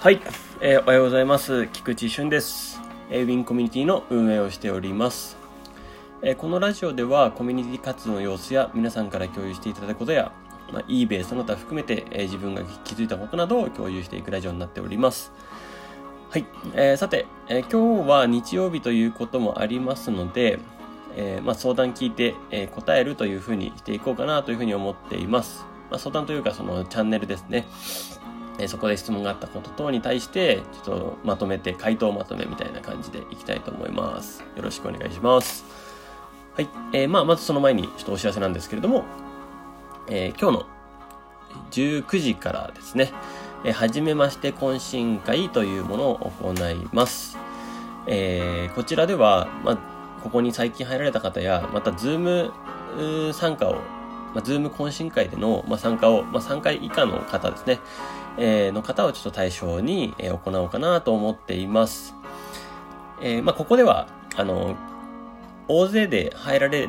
はい、えー、おはようございます。菊池俊です。えー、ウィンコミュニティの運営をしております。えー、このラジオではコミュニティ活動の様子や皆さんから共有していただくことや、まあ、eBay その他含めて、えー、自分が気づいたことなどを共有していくラジオになっております。はい、えー、さて、えー、今日は日曜日ということもありますので、えーまあ、相談聞いて、えー、答えるというふうにしていこうかなというふうに思っています。まあ、相談というかそのチャンネルですね。えそこで質問があったこと等に対して、ちょっとまとめて、回答まとめみたいな感じでいきたいと思います。よろしくお願いします。はい。えー、まあ、まずその前にちょっとお知らせなんですけれども、えー、今日の19時からですね、えー、はじめまして懇親会というものを行います。えー、こちらでは、まあ、ここに最近入られた方や、また、ズーム参加を、まあ、ズーム懇親会での、まあ、参加を、まあ、3回以下の方ですね、えー、の方をちょっと対象に、え、行おうかなと思っています。え、まあ、ここでは、あの、大勢で入られ、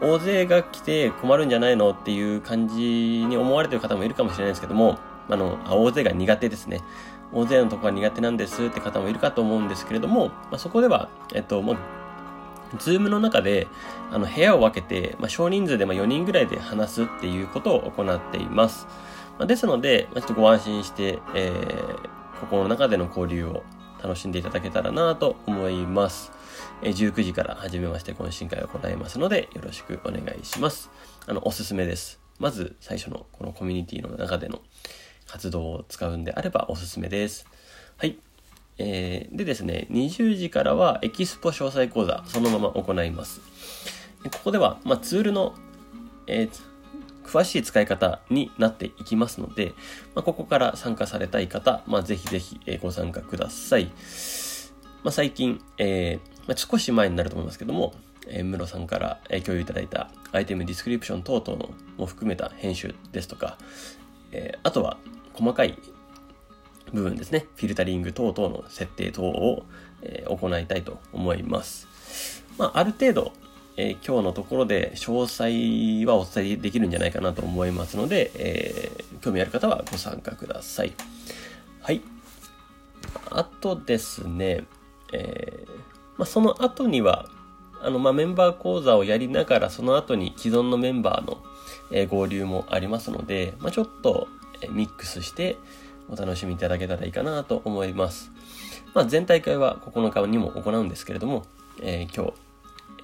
大勢が来て困るんじゃないのっていう感じに思われてる方もいるかもしれないですけども、あの、大勢が苦手ですね。大勢のとこが苦手なんですって方もいるかと思うんですけれども、まあ、そこでは、えっと、もう、ズームの中で、あの、部屋を分けて、まあ、少人数でま4人ぐらいで話すっていうことを行っています。まあ、ですので、まあ、ちょっとご安心して、えー、ここの中での交流を楽しんでいただけたらなと思います。えー、19時から始めまして懇親会を行いますので、よろしくお願いします。あの、おすすめです。まず最初のこのコミュニティの中での活動を使うんであればおすすめです。はい。えー、でですね、20時からはエキスポ詳細講座、そのまま行います。ここでは、まあ、ツールの、えー、詳しい使い方になっていきますので、まあ、ここから参加されたい方、まあ、ぜひぜひご参加ください。まあ、最近、えーま、少し前になると思いますけども、えー、ムロさんから共有いただいた item description 等々も含めた編集ですとか、えー、あとは細かい部分ですね、フィルタリング等々の設定等を、え、行いたいと思います。まあ、ある程度、えー、今日のところで詳細はお伝えできるんじゃないかなと思いますので、えー、興味ある方はご参加ください。はい。あとですね、えー、まあ、その後には、あの、まあ、メンバー講座をやりながら、その後に既存のメンバーの、え合流もありますので、まあ、ちょっと、えミックスしてお楽しみいただけたらいいかなと思います。まあ、全大会は9日にも行うんですけれども、えー、今日、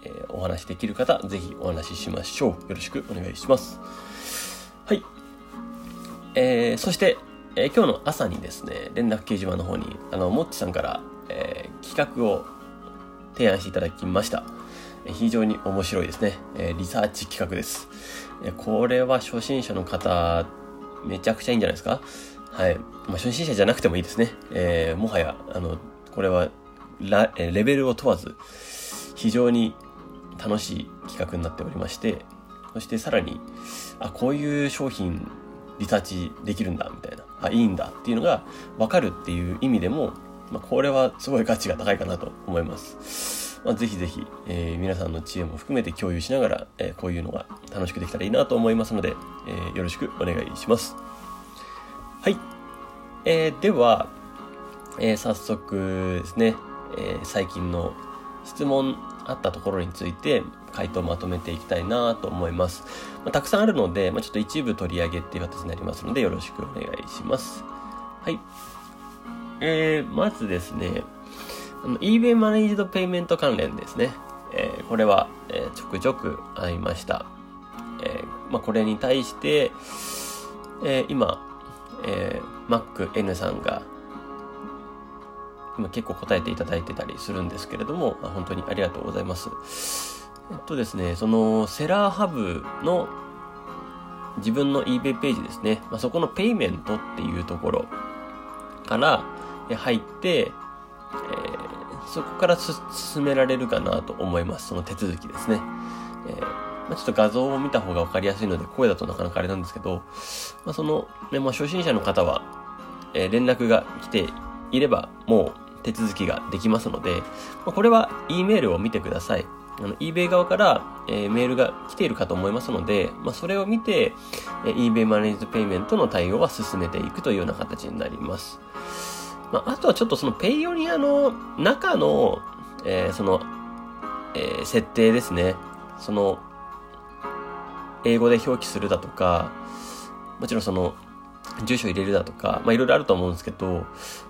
え、お話できる方、ぜひお話ししましょう。よろしくお願いします。はい。えー、そして、えー、今日の朝にですね、連絡掲示板の方に、あの、もっちさんから、えー、企画を提案していただきました。非常に面白いですね。え、リサーチ企画です。えこれは初心者の方、めちゃくちゃいいんじゃないですか？はい。まあ、初心者じゃなくてもいいですね。え、もはや、あの、これはラ、レベルを問わず、非常に楽しい企画になっておりまして、そしてさらに、あ、こういう商品リサーチできるんだ、みたいな、あ、いいんだっていうのが分かるっていう意味でも、まあ、これはすごい価値が高いかなと思います。まあ、ぜひぜひ、えー、皆さんの知恵も含めて共有しながら、えー、こういうのが楽しくできたらいいなと思いますので、えー、よろしくお願いします。はい。えー、では、えー、早速ですね、えー、最近の質問あったところについて回答をまとめていきたいなと思います。まあ、たくさんあるので、まあ、ちょっと一部取り上げっていう形になりますのでよろしくお願いします。はい。えー、まずですね、あの eBay マネージドペイメント関連ですね。えー、これは、えー、ちょくちょくありました。えー、まあ、これに対して、えー、今、えー、MacN さんが今結構答えていただいてたりするんですけれども、本当にありがとうございます。えっとですね、そのセラーハブの自分の eBay ページですね、まあ、そこのペイメントっていうところから入って、えー、そこから進められるかなと思います。その手続きですね。えーまあ、ちょっと画像を見た方がわかりやすいので、声だとなかなかあれなんですけど、まあ、その、ね、まあ、初心者の方は、えー、連絡が来ていれば、もう手続きができますので、まこれは E メールを見てください。あの、eBay 側から、えー、メールが来ているかと思いますので、まあ、それを見て、えー、eBay マネージドペイメントの対応は進めていくというような形になります。まあ、あとはちょっとそのペイオニアの中の、えー、その、えー、設定ですね。その、英語で表記するだとか、もちろんその、住所入れるだとか、まあいろいろあると思うんですけど、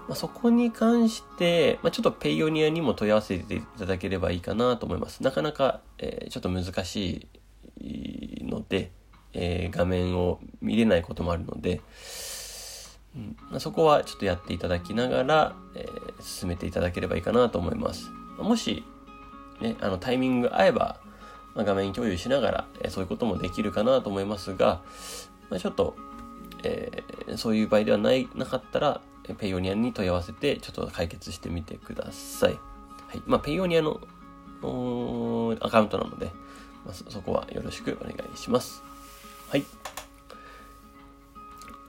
まあ、そこに関して、まあちょっとペイオニアにも問い合わせていただければいいかなと思います。なかなか、えー、ちょっと難しいので、えー、画面を見れないこともあるので、うんまあ、そこはちょっとやっていただきながら、えー、進めていただければいいかなと思います。もし、ね、あのタイミング合えば、まあ、画面共有しながら、えー、そういうこともできるかなと思いますが、まあ、ちょっと、えー、そういう場合ではないなかったら、ペイオニアに問い合わせて、ちょっと解決してみてください。はい。まあ、ペイオニアのアカウントなので、まあ、そこはよろしくお願いします。はい。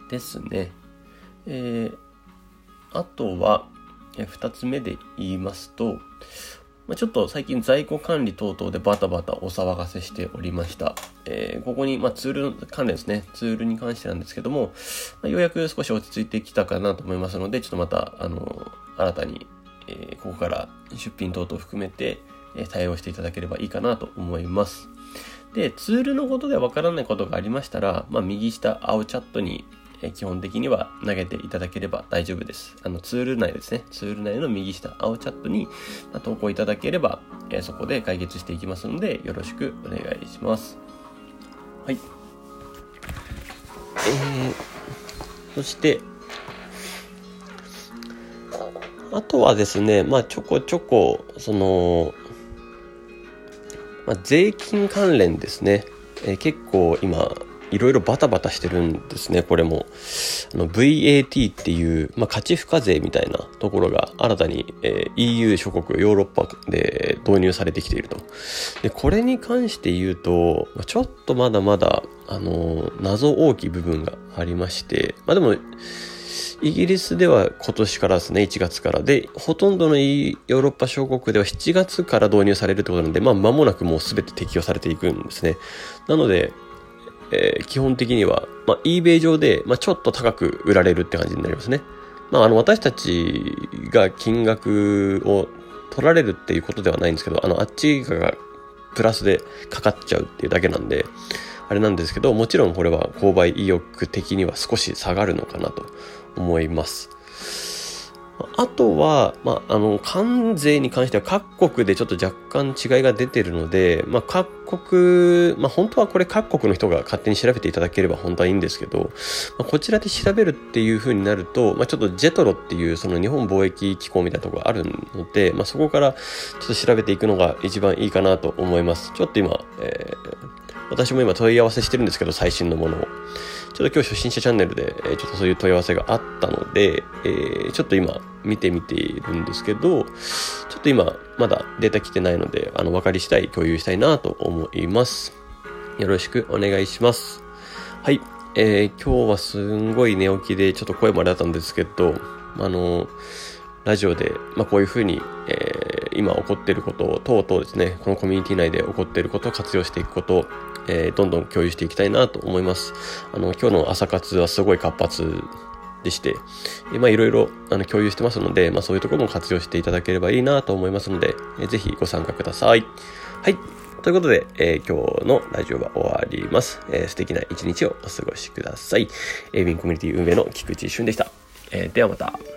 ですね。えー、あとは、二つ目で言いますと、ま、ちょっと最近在庫管理等々でバタバタお騒がせしておりました。えー、ここに、まあ、ツール関連ですね。ツールに関してなんですけども、まあ、ようやく少し落ち着いてきたかなと思いますので、ちょっとまた、あの、新たに、えー、ここから出品等々含めて、え、対応していただければいいかなと思います。で、ツールのことでわからないことがありましたら、まあ、右下青チャットにえ基本的には投げていただければ大丈夫です。あのツール内ですね。ツール内の右下、青チャットに投稿いただければ、えそこで解決していきますので、よろしくお願いします。はい。えー、そして、あとはですね、まあちょこちょこ、その、まあ、税金関連ですね。えー、結構今、いろいろバタバタしてるんですね、これも。あの VAT っていう、まあ、価値付加税みたいなところが新たに、えー、EU 諸国、ヨーロッパで導入されてきていると。で、これに関して言うと、ちょっとまだまだ、あのー、謎大きい部分がありまして、まあでも、イギリスでは今年からですね、1月から。で、ほとんどのヨーロッパ諸国では7月から導入されるってことなんで、まあ間もなくもう全て適用されていくんですね。なので、えー、基本的には、まあ、eBay 上で、まあ、ちょっと高く売られるって感じになりますね。まあ、あの、私たちが金額を取られるっていうことではないんですけど、あの、あっちがプラスでかかっちゃうっていうだけなんで、あれなんですけど、もちろんこれは購買意欲的には少し下がるのかなと思います。あとは、まあ、あの、関税に関しては各国でちょっと若干違いが出てるので、まあ、各国、まあ、本当はこれ各国の人が勝手に調べていただければ本当はいいんですけど、まあ、こちらで調べるっていう風になると、まあ、ちょっとジェトロっていうその日本貿易機構みたいなところがあるので、まあ、そこからちょっと調べていくのが一番いいかなと思います。ちょっと今、えー、私も今問い合わせしてるんですけど、最新のものを。ちょっと今日初心者チャンネルで、えちょっとそういう問い合わせがあったので、えー、ちょっと今見てみているんですけど、ちょっと今まだデータ来てないので、あの、分かり次第共有したいなと思います。よろしくお願いします。はい。えー、今日はすんごい寝起きでちょっと声もあれだったんですけど、あの、ラジオで、まあ、こういうふうに、えー、今起こっていることを、等々ですね、このコミュニティ内で起こっていることを活用していくこと、えー、どんどん共有していきたいなと思います。あの、今日の朝活はすごい活発でして、えまあいろいろあの共有してますので、まあそういうところも活用していただければいいなと思いますので、えー、ぜひご参加ください。はい。ということで、えー、今日のラジオは終わります。えー、素敵な一日をお過ごしください。エイビンコミュニティ運営の菊池俊でした。え、ではまた。